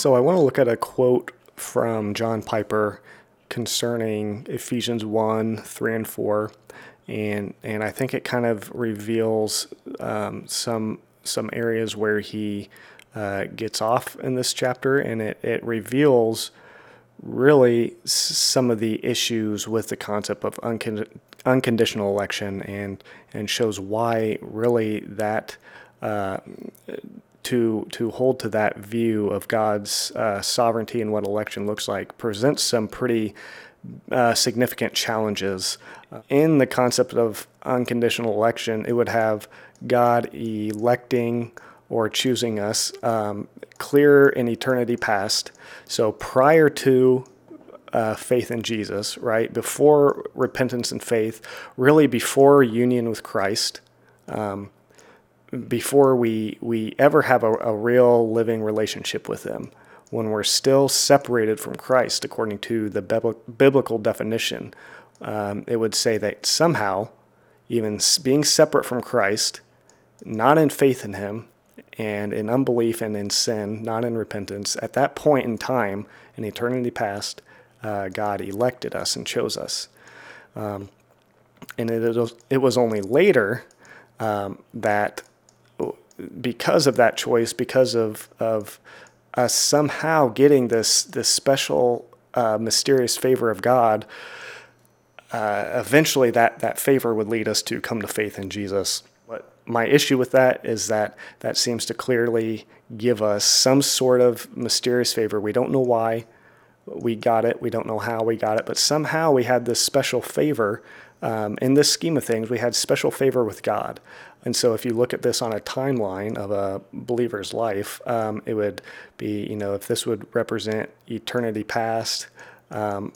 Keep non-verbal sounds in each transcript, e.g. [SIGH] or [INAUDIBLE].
So I want to look at a quote from John Piper concerning Ephesians 1 3 and 4. And, and I think it kind of reveals um, some, some areas where he uh, gets off in this chapter, and it, it reveals really some of the issues with the concept of uncond- unconditional election and, and shows why really that. Uh, to to hold to that view of God's uh, sovereignty and what election looks like presents some pretty uh, significant challenges. In the concept of unconditional election, it would have God electing or choosing us um, clear in eternity past. So prior to uh, faith in Jesus, right? Before repentance and faith, really before union with Christ. Um, before we, we ever have a, a real living relationship with them when we're still separated from Christ, according to the biblical definition, um, it would say that somehow, even being separate from Christ, not in faith in Him, and in unbelief and in sin, not in repentance, at that point in time, in eternity past, uh, God elected us and chose us. Um, and it it was only later um, that because of that choice, because of of us somehow getting this this special uh, mysterious favor of God, uh, eventually that that favor would lead us to come to faith in Jesus. But my issue with that is that that seems to clearly give us some sort of mysterious favor. We don't know why we got it. We don't know how we got it, but somehow we had this special favor. Um, in this scheme of things, we had special favor with God. And so, if you look at this on a timeline of a believer's life, um, it would be, you know, if this would represent eternity past, um,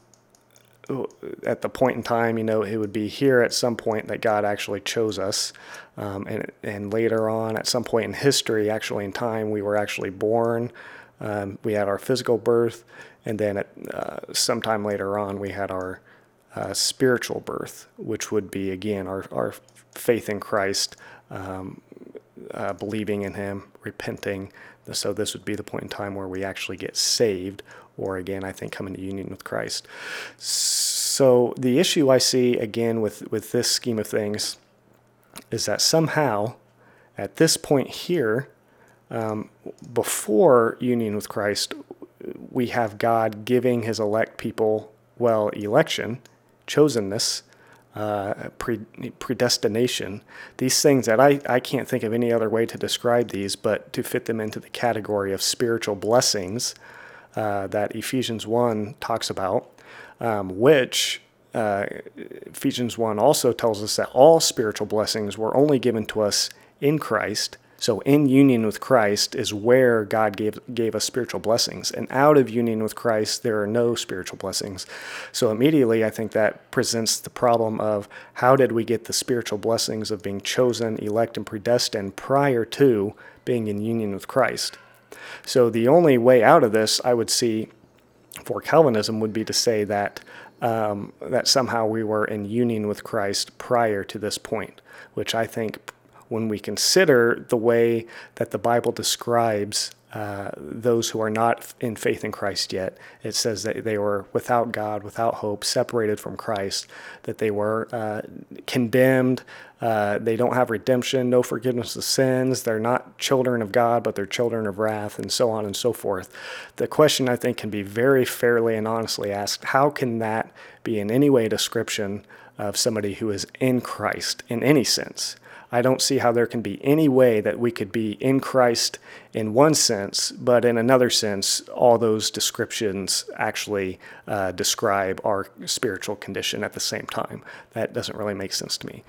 at the point in time, you know, it would be here at some point that God actually chose us. Um, and, and later on, at some point in history, actually in time, we were actually born. Um, we had our physical birth. And then at uh, sometime later on, we had our uh, spiritual birth, which would be, again, our, our faith in Christ um, uh, believing in Him, repenting. So this would be the point in time where we actually get saved, or again, I think come into union with Christ. So the issue I see again with with this scheme of things is that somehow, at this point here, um, before union with Christ, we have God giving His elect people well election, chosenness, uh, pre- predestination, these things that I, I can't think of any other way to describe these, but to fit them into the category of spiritual blessings uh, that Ephesians 1 talks about, um, which uh, Ephesians 1 also tells us that all spiritual blessings were only given to us in Christ so, in union with Christ is where God gave, gave us spiritual blessings. And out of union with Christ, there are no spiritual blessings. So, immediately, I think that presents the problem of how did we get the spiritual blessings of being chosen, elect, and predestined prior to being in union with Christ? So, the only way out of this, I would see for Calvinism, would be to say that. Um, that somehow we were in union with Christ prior to this point, which I think when we consider the way that the Bible describes uh, those who are not in faith in Christ yet. It says that they were without God, without hope, separated from Christ, that they were uh, condemned. Uh, they don't have redemption, no forgiveness of sins. They're not children of God, but they're children of wrath, and so on and so forth. The question, I think, can be very fairly and honestly asked how can that be in any way a description of somebody who is in Christ in any sense? I don't see how there can be any way that we could be in Christ in one sense, but in another sense, all those descriptions actually uh, describe our spiritual condition at the same time. That doesn't really make sense to me.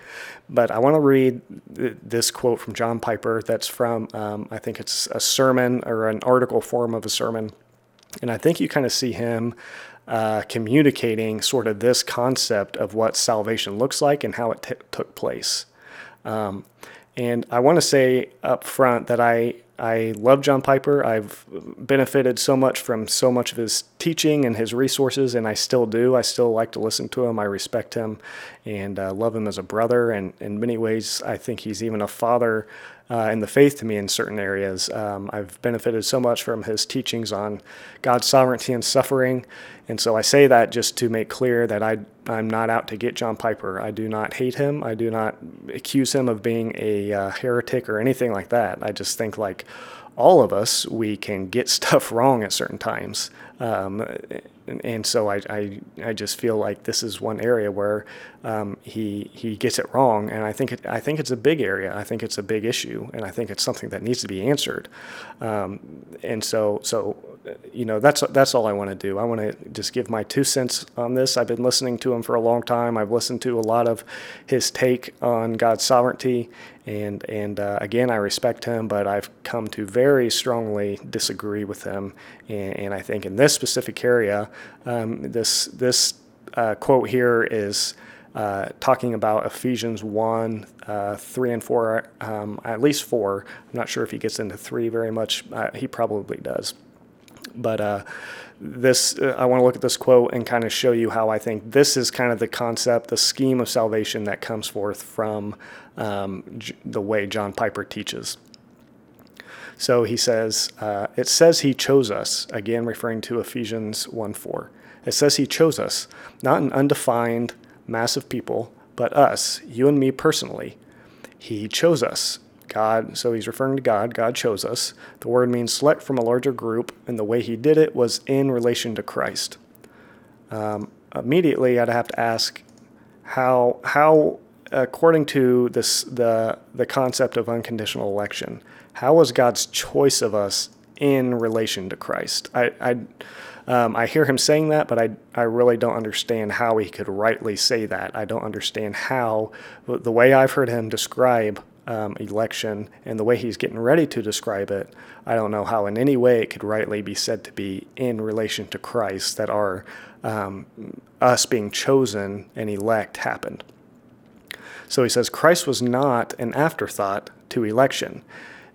But I want to read th- this quote from John Piper that's from, um, I think it's a sermon or an article form of a sermon. And I think you kind of see him uh, communicating sort of this concept of what salvation looks like and how it t- took place. Um, and I want to say up front that I I love John Piper. I've benefited so much from so much of his teaching and his resources, and I still do. I still like to listen to him. I respect him and uh, love him as a brother. And in many ways, I think he's even a father uh, in the faith to me in certain areas. Um, I've benefited so much from his teachings on God's sovereignty and suffering. And so I say that just to make clear that I, I'm not out to get John Piper. I do not hate him. I do not accuse him of being a uh, heretic or anything like that. I just think, like all of us, we can get [LAUGHS] stuff wrong at certain times. Um, and, so I, I, I, just feel like this is one area where um, he he gets it wrong, and I think it, I think it's a big area. I think it's a big issue, and I think it's something that needs to be answered. Um, and so so you know that's that's all I want to do. I want to just give my two cents on this. I've been listening to him for a long time. I've listened to a lot of his take on God's sovereignty, and and uh, again, I respect him, but I've come to very strongly disagree with him. And, and I think in this specific area, um, this this uh, quote here is. Uh, talking about Ephesians 1, uh, 3 and 4, um, at least 4. I'm not sure if he gets into 3 very much. Uh, he probably does. But uh, this, uh, I want to look at this quote and kind of show you how I think this is kind of the concept, the scheme of salvation that comes forth from um, j- the way John Piper teaches. So he says, uh, it says he chose us, again referring to Ephesians 1 4. It says he chose us, not an undefined mass of people, but us, you and me personally. He chose us God, so he's referring to God. God chose us. The word means select from a larger group, and the way he did it was in relation to Christ. Um, immediately, I'd have to ask how, how according to this, the, the concept of unconditional election, how was God's choice of us in relation to Christ? I, I, um, I hear him saying that, but I, I really don't understand how he could rightly say that. I don't understand how, the way I've heard him describe um, election and the way he's getting ready to describe it, I don't know how in any way it could rightly be said to be in relation to Christ that our um, us being chosen and elect happened. So he says Christ was not an afterthought to election.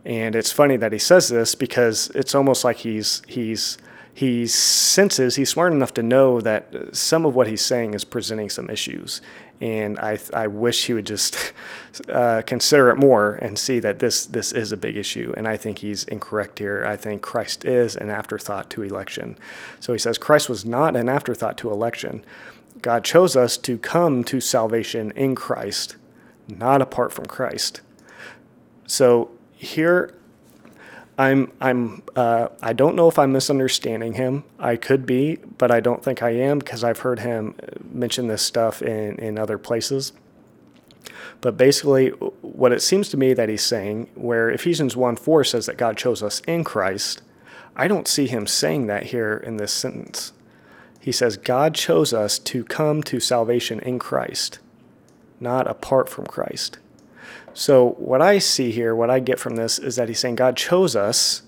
And it's funny that he says this because it's almost like he's he's he senses he's smart enough to know that some of what he's saying is presenting some issues and I, I wish he would just [LAUGHS] uh, consider it more and see that this this is a big issue. And I think he's incorrect here. I think Christ is an afterthought to election. So he says Christ was not an afterthought to election. God chose us to come to salvation in Christ, not apart from Christ. So here I'm I'm uh, I don't know if I'm misunderstanding him. I could be, but I don't think I am because I've heard him mention this stuff in in other places. But basically, what it seems to me that he's saying, where Ephesians 1 4 says that God chose us in Christ, I don't see him saying that here in this sentence. He says, God chose us to come to salvation in Christ, not apart from Christ. So, what I see here, what I get from this, is that he's saying God chose us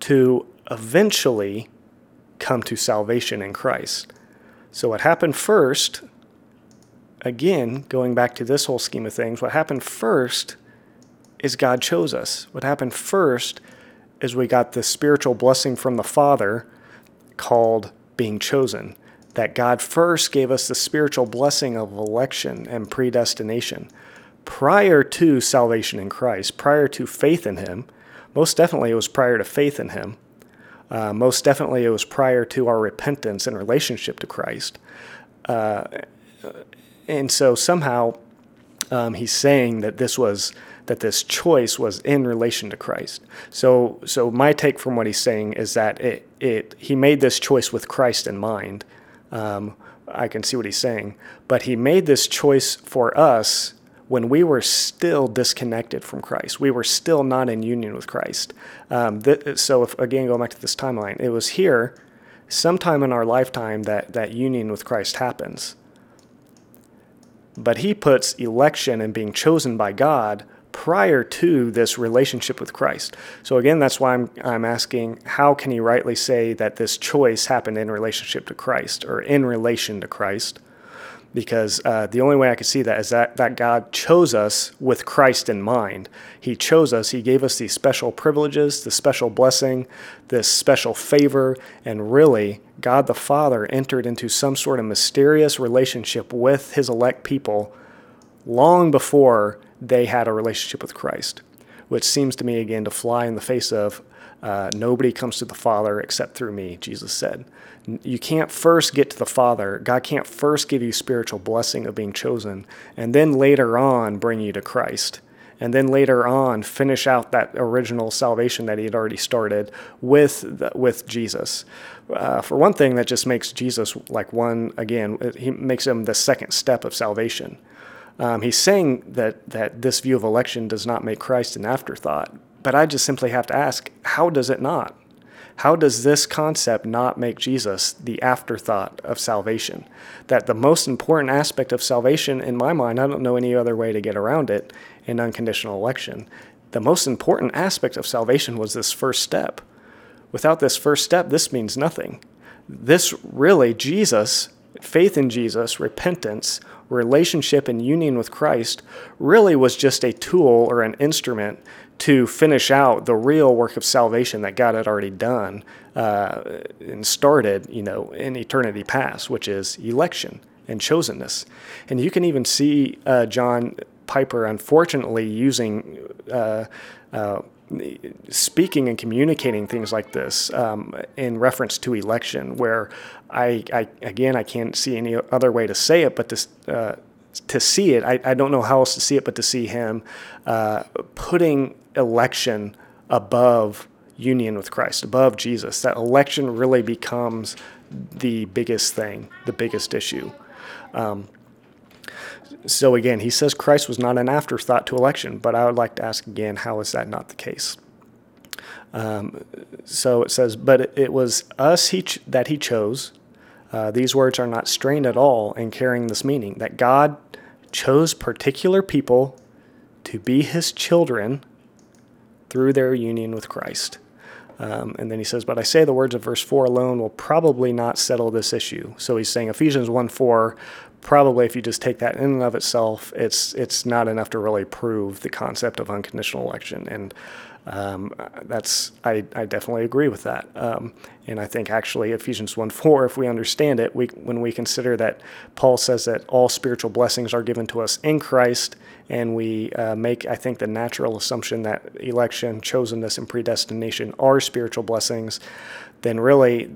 to eventually come to salvation in Christ. So, what happened first, again, going back to this whole scheme of things, what happened first is God chose us. What happened first is we got the spiritual blessing from the Father called being chosen. That God first gave us the spiritual blessing of election and predestination prior to salvation in Christ, prior to faith in Him. Most definitely, it was prior to faith in Him. Uh, most definitely, it was prior to our repentance and relationship to Christ. Uh, and so somehow, um, he's saying that this was that this choice was in relation to Christ. So, so my take from what he's saying is that it, it he made this choice with Christ in mind. Um, I can see what he's saying, but he made this choice for us when we were still disconnected from Christ. We were still not in union with Christ. Um, th- so, if, again, going back to this timeline, it was here, sometime in our lifetime, that that union with Christ happens. But he puts election and being chosen by God prior to this relationship with Christ. So again, that's why I'm, I'm asking how can he rightly say that this choice happened in relationship to Christ or in relation to Christ? Because uh, the only way I could see that is that, that God chose us with Christ in mind. He chose us, He gave us these special privileges, the special blessing, this special favor, and really, God the Father entered into some sort of mysterious relationship with His elect people long before they had a relationship with Christ. which seems to me again to fly in the face of uh, nobody comes to the Father except through me, Jesus said. You can't first get to the Father. God can't first give you spiritual blessing of being chosen and then later on bring you to Christ. And then later on, finish out that original salvation that he had already started with the, with Jesus. Uh, for one thing, that just makes Jesus like one again. He makes him the second step of salvation. Um, he's saying that that this view of election does not make Christ an afterthought, but I just simply have to ask, how does it not? How does this concept not make Jesus the afterthought of salvation? That the most important aspect of salvation, in my mind, I don't know any other way to get around it in unconditional election. The most important aspect of salvation was this first step. Without this first step, this means nothing. This really, Jesus, faith in Jesus, repentance, relationship and union with Christ really was just a tool or an instrument to finish out the real work of salvation that God had already done uh, and started, you know, in eternity past, which is election and chosenness. And you can even see uh, John Piper, unfortunately, using. Uh, uh speaking and communicating things like this um, in reference to election, where I, I, again I can't see any other way to say it, but to uh, to see it, I, I don't know how else to see it, but to see him uh, putting election above union with Christ, above Jesus. That election really becomes the biggest thing, the biggest issue. Um, so again, he says Christ was not an afterthought to election, but I would like to ask again, how is that not the case? Um, so it says, but it, was us he ch- that he chose. Uh, these words are not strained at all in carrying this meaning that God chose particular people to be his children through their union with Christ. Um, and then he says, But I say the words of verse 4 alone will probably not settle this issue. So he's saying Ephesians 1 4, probably if you just take that in and of itself, it's, it's not enough to really prove the concept of unconditional election. And um, that's I, I definitely agree with that. Um, and I think actually Ephesians 1 4, if we understand it, we, when we consider that Paul says that all spiritual blessings are given to us in Christ, and we uh, make, I think, the natural assumption that election, chosenness, and predestination are spiritual blessings, then really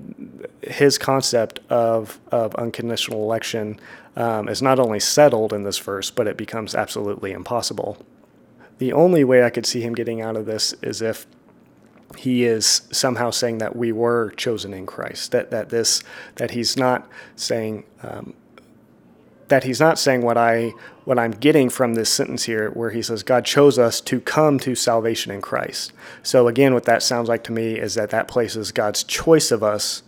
his concept of, of unconditional election um, is not only settled in this verse, but it becomes absolutely impossible. The only way I could see him getting out of this is if he is somehow saying that we were chosen in Christ. That that this that he's not saying um, that he's not saying what I what I'm getting from this sentence here, where he says God chose us to come to salvation in Christ. So again, what that sounds like to me is that that places God's choice of us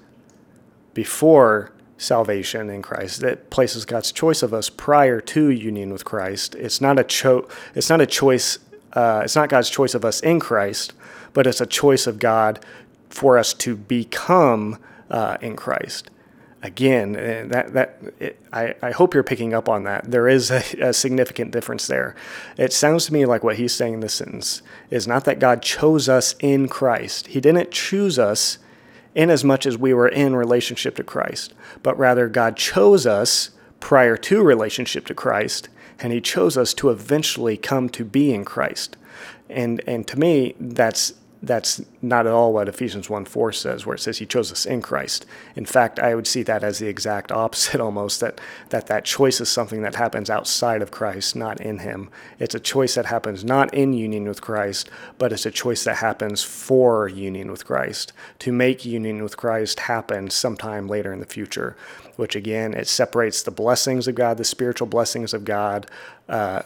before salvation in Christ. That places God's choice of us prior to union with Christ. It's not a cho- It's not a choice uh, it's not God's choice of us in Christ, but it's a choice of God for us to become uh, in Christ. Again, uh, that that it, I, I hope you're picking up on that. There is a, a significant difference there. It sounds to me like what he's saying in this sentence is not that God chose us in Christ. He didn't choose us in as much as we were in relationship to Christ, but rather God chose us prior to relationship to Christ and he chose us to eventually come to be in Christ. And and to me, that's that's not at all what Ephesians 1 4 says, where it says he chose us in Christ. In fact, I would see that as the exact opposite [LAUGHS] almost, that, that that choice is something that happens outside of Christ, not in him. It's a choice that happens not in union with Christ, but it's a choice that happens for union with Christ, to make union with Christ happen sometime later in the future which again, it separates the blessings of God, the spiritual blessings of God, uh,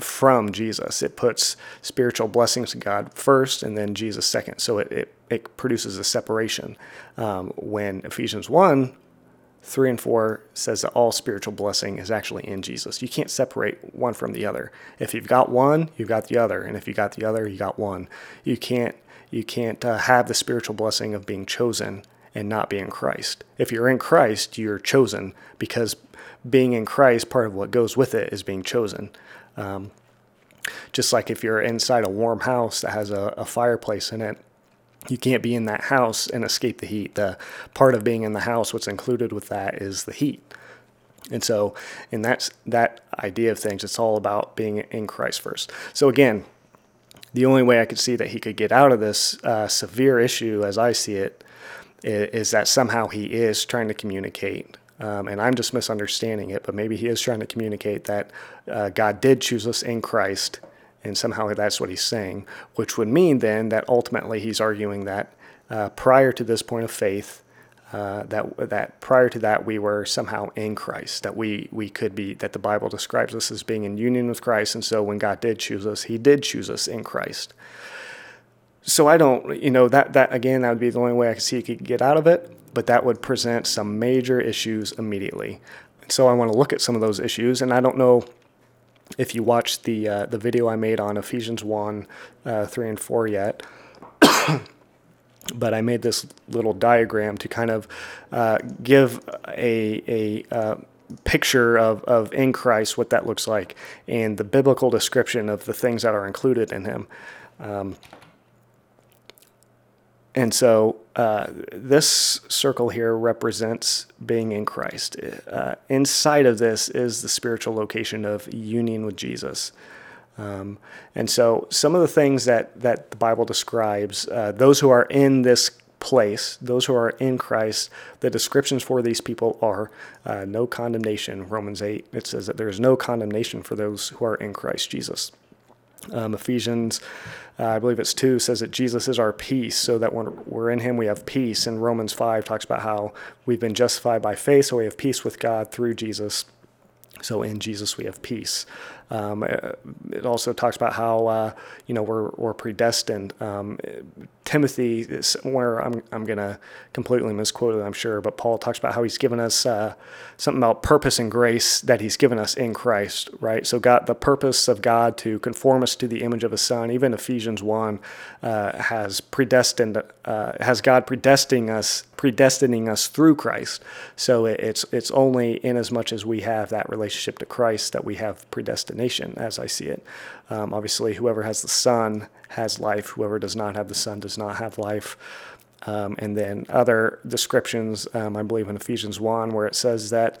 from Jesus. It puts spiritual blessings to God first and then Jesus second. So it, it, it produces a separation. Um, when Ephesians 1 3 and 4 says that all spiritual blessing is actually in Jesus. You can't separate one from the other. If you've got one, you've got the other, and if you got the other, you got one. You can't you can't uh, have the spiritual blessing of being chosen and not be in Christ. If you're in Christ, you're chosen because being in Christ, part of what goes with it is being chosen. Um, just like if you're inside a warm house that has a, a, fireplace in it, you can't be in that house and escape the heat. The part of being in the house, what's included with that is the heat. And so, in that that idea of things, it's all about being in Christ first. So again, The only way I could see that he could get out of this uh, severe issue, as I see it, is, that somehow he is trying to communicate um, and I'm just misunderstanding it, but maybe he is trying to communicate that uh, God did choose us in Christ, and somehow that's what he's saying, which would mean then that ultimately he's arguing that uh, prior to this point of faith, uh, that that prior to that we were somehow in Christ, that we we could be that the Bible describes us as being in union with Christ, and so when God did choose us, He did choose us in Christ. So I don't, you know, that that again, that would be the only way I could see he could get out of it but that would present some major issues immediately. So I want to look at some of those issues, and I don't know if you watched the uh, the video I made on Ephesians one, uh, three and four yet. but I made this little diagram to kind of uh, give a a uh, picture of, of in Christ what that looks like and the biblical description of the things that are included in Him. Um, and so uh, this circle here represents being in Christ. Uh, inside of this is the spiritual location of union with Jesus. Um, and so some of the things that, that the Bible describes, uh, those who are in this place, those who are in Christ, the descriptions for these people are uh, no condemnation. Romans 8, it says that there is no condemnation for those who are in Christ Jesus. Um, Ephesians, uh, I believe it's 2, says that Jesus is our peace, so that when we're in Him, we have peace. And Romans 5 talks about how we've been justified by faith, so we have peace with God through Jesus. So in Jesus we have peace. Um, uh, it also talks about how uh, you know we're, we're predestined. Um, Timothy, is where I'm I'm gonna completely misquote it, I'm sure, but Paul talks about how he's given us uh, something about purpose and grace that he's given us in Christ, right? So God, the purpose of God to conform us to the image of His Son. Even Ephesians one uh, has predestined, uh, has God predestining us, predestining us through Christ. So it's it's only in as much as we have that relationship to Christ that we have predestination nation, as I see it. Um, obviously, whoever has the Son has life. Whoever does not have the Son does not have life. Um, and then other descriptions, um, I believe in Ephesians 1, where it says that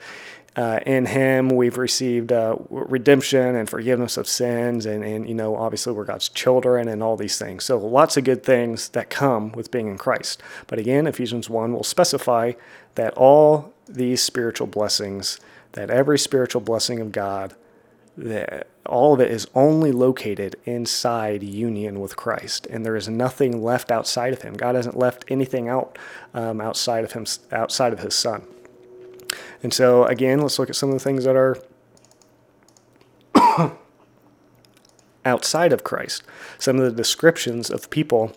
uh, in him we've received uh, redemption and forgiveness of sins and, and you know obviously we're god's children and all these things so lots of good things that come with being in christ but again ephesians 1 will specify that all these spiritual blessings that every spiritual blessing of god that all of it is only located inside union with Christ, and there is nothing left outside of Him. God hasn't left anything out um, outside of Him, outside of His Son. And so, again, let's look at some of the things that are [COUGHS] outside of Christ. Some of the descriptions of people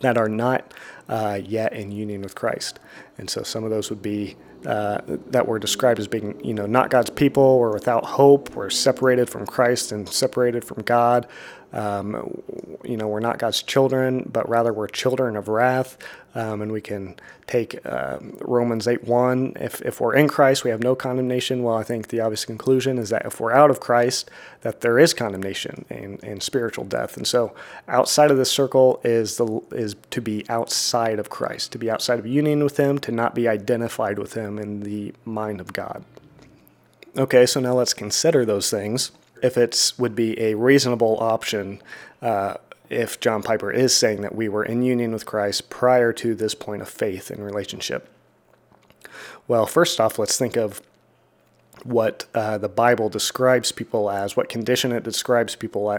that are not uh, yet in union with Christ. And so, some of those would be uh, that were described as being, you know, not God's people or without hope. We're separated from Christ and separated from God. Um, you know, we're not God's children, but rather we're children of wrath. Um, and we can take uh, Romans 8 1. If, if we're in Christ, we have no condemnation. Well, I think the obvious conclusion is that if we're out of Christ, that there is condemnation and, and spiritual death. And so outside of this circle is, the, is to be outside of Christ, to be outside of union with Him, to not be identified with Him in the mind of God. Okay, so now let's consider those things if it would be a reasonable option uh, if John Piper is saying that we were in union with Christ prior to this point of faith and relationship. Well, first off, let's think of what uh, the Bible describes people as, what condition it describes people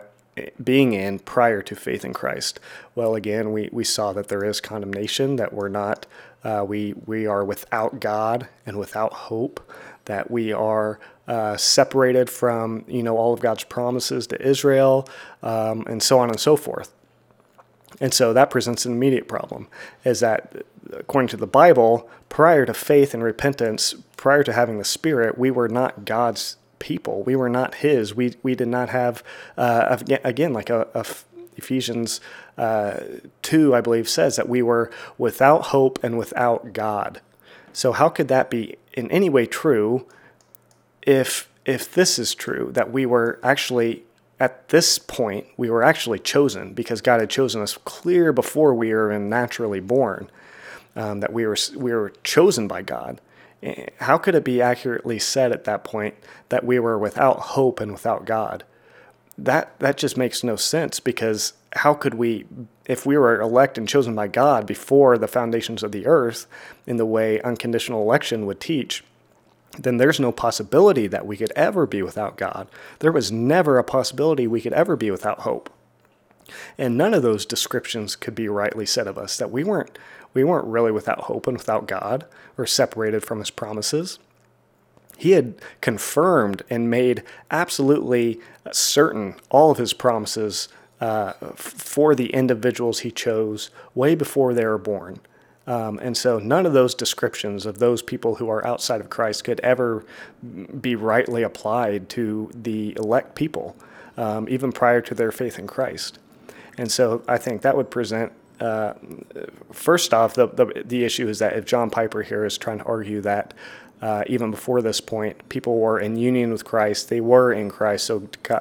being in prior to faith in Christ. Well, again, we, we saw that there is condemnation, that we're not, uh, we, we are without God and without hope, that we are uh, separated from you know all of God's promises to Israel, um, and so on and so forth. And so that presents an immediate problem, is that according to the Bible, prior to faith and repentance, prior to having the Spirit, we were not God's people. We were not His. We we did not have uh, again like a, a Ephesians uh, two, I believe, says that we were without hope and without God. So how could that be in any way true? if if this is true that we were actually at this point we were actually chosen because God had chosen us clear before we were naturally born um, that we were we were chosen by God. Eh, how could it be accurately said at that point that we were without hope and without God? that that just makes no sense because how could we if we were elect and chosen by God before the foundations of the earth in the way unconditional election would teach then there's no possibility that we could ever be without God. There was never a possibility we could ever be without hope. And none of those descriptions could be rightly said of us that we weren't we weren't really without hope and without God or separated from his promises. He had confirmed and made absolutely certain all of his promises uh, for the individuals he chose way before they were born. Um, and so none of those descriptions of those people who are outside of Christ could ever be rightly applied to the elect people, um, even prior to their faith in Christ. And so I think that would present, uh, first off, the, the, the, issue is that if John Piper here is trying to argue that uh, even before this point, people were in union with Christ, they were in Christ, so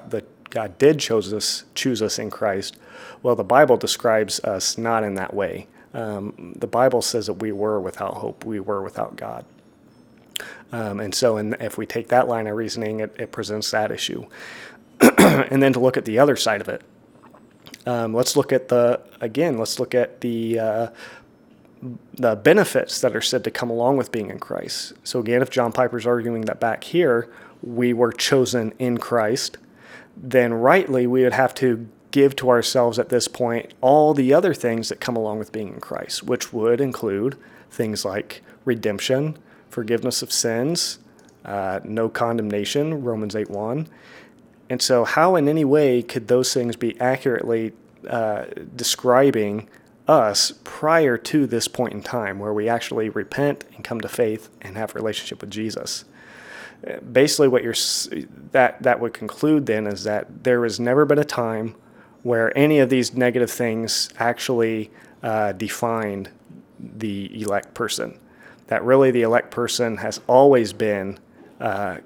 the, God did choose us, choose us in Christ. Well, the Bible describes us not in that way. Um, the Bible says that we were without hope, we were without God. Um, and so, in, if we take that line of reasoning, it, it presents that issue. [CLEARS THROAT] and then to look at the other side of it, um, let's look at the again. Let's look at the uh, the benefits that are said to come along with being in Christ. So again, if John Piper's arguing that back here we were chosen in Christ, then rightly we would have to give to ourselves at this point all the other things that come along with being in Christ, which would include things like redemption, forgiveness of sins, uh, no condemnation, Romans 8 1. And so, how in any way could those things be accurately uh, describing us prior to this point in time where we actually repent and come to faith and have a relationship with Jesus? Basically, what you're that that would conclude then is that there has never been a time where any of these negative things actually uh, defined the elect person. That really the elect person has always been uh,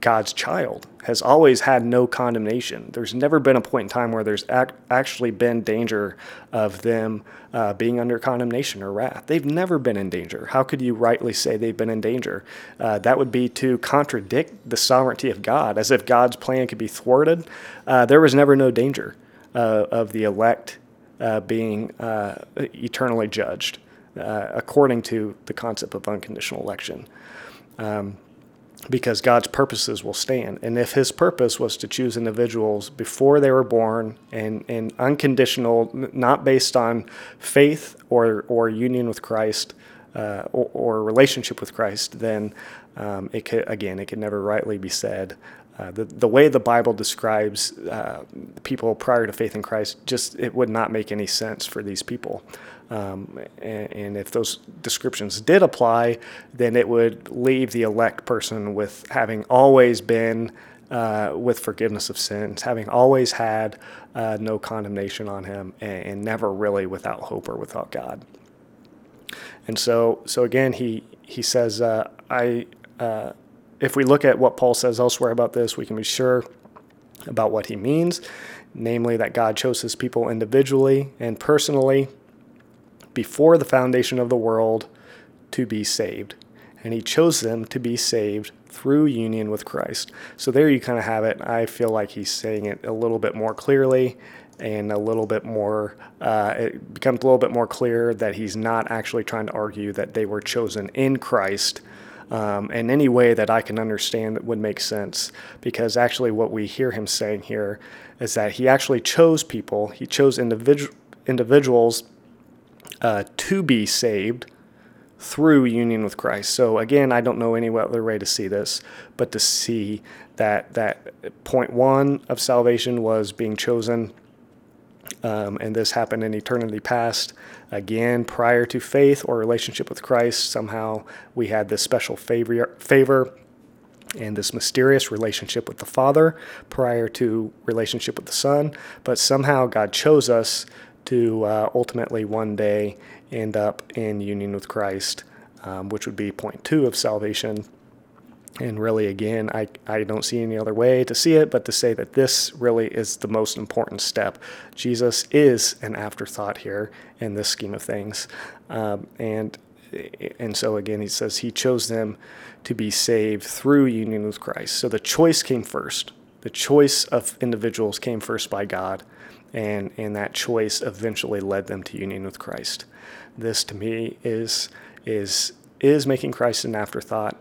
God's child, has always had no condemnation. There's never been a point in time where there's ac- actually been danger of them uh, being under condemnation or wrath. They've never been in danger. How could you rightly say they've been in danger? Uh, that would be to contradict the sovereignty of God, as if God's plan could be thwarted. Uh, there was never no danger uh, of the elect uh, being uh, eternally judged according to the concept of unconditional election. Um, because God's purposes will stand. And if his purpose was to choose individuals before they were born and, and unconditional, not based on faith or, or union with Christ uh, or, or, relationship with Christ, then um, it could, again, it could never rightly be said. Uh, the, the way the Bible describes uh, people prior to faith in Christ, just it would not make any sense for these people. Um, and, and, if those descriptions did apply, then it would leave the elect person with having always been uh, with forgiveness of sins, having always had uh, no condemnation on him, and, and, never really without hope or without God. And so, so again, he he says, uh, I. If we look at what Paul says elsewhere about this, we can be sure about what he means, namely that God chose his people individually and personally before the foundation of the world to be saved. And he chose them to be saved through union with Christ. So there you kind of have it. I feel like he's saying it a little bit more clearly and a little bit more, uh, it becomes a little bit more clear that he's not actually trying to argue that they were chosen in Christ. Um, in any way that I can understand that would make sense, because actually, what we hear him saying here is that he actually chose people, he chose individual, individuals uh, to be saved through union with Christ. So again, I don't know any other way to see this, but to see that that point one of salvation was being chosen, um, and this happened in eternity past. Again, prior to faith or relationship with Christ, somehow we had this special favor, favor and this mysterious relationship with the Father prior to relationship with the Son. But somehow God chose us to uh, ultimately one day end up in union with Christ, um, which would be point two of salvation. And really, again, I, I don't see any other way to see it but to say that this really is the most important step. Jesus is an afterthought here in this scheme of things. Um, and and so again, he says he chose them to be saved through union with Christ. So the choice came first. the choice of individuals came first by God, and, and that choice eventually led them to union with Christ. This to me is is is making Christ an afterthought,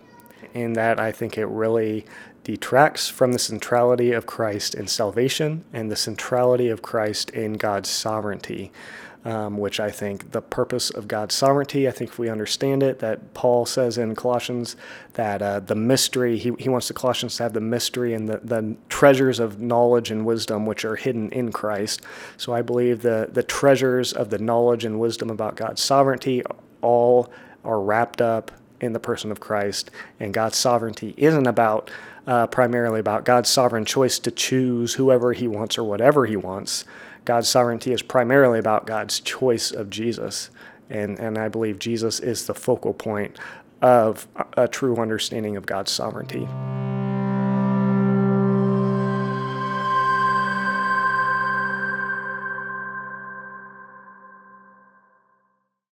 in that I think it really detracts from the centrality of Christ in salvation and the centrality of Christ in God's sovereignty um, which I think the purpose of God's sovereignty, I think if we understand it, that Paul says in Colossians that uh, the mystery, he, he wants the Colossians to have the mystery and the, the treasures of knowledge and wisdom which are hidden in Christ. So I believe the, the treasures of the knowledge and wisdom about God's sovereignty all are wrapped up in the person of Christ, and God's sovereignty isn't about uh, primarily about God's sovereign choice to choose whoever He wants or whatever He wants. God's sovereignty is primarily about God's choice of Jesus. And, and I believe Jesus is the focal point of a true understanding of God's sovereignty.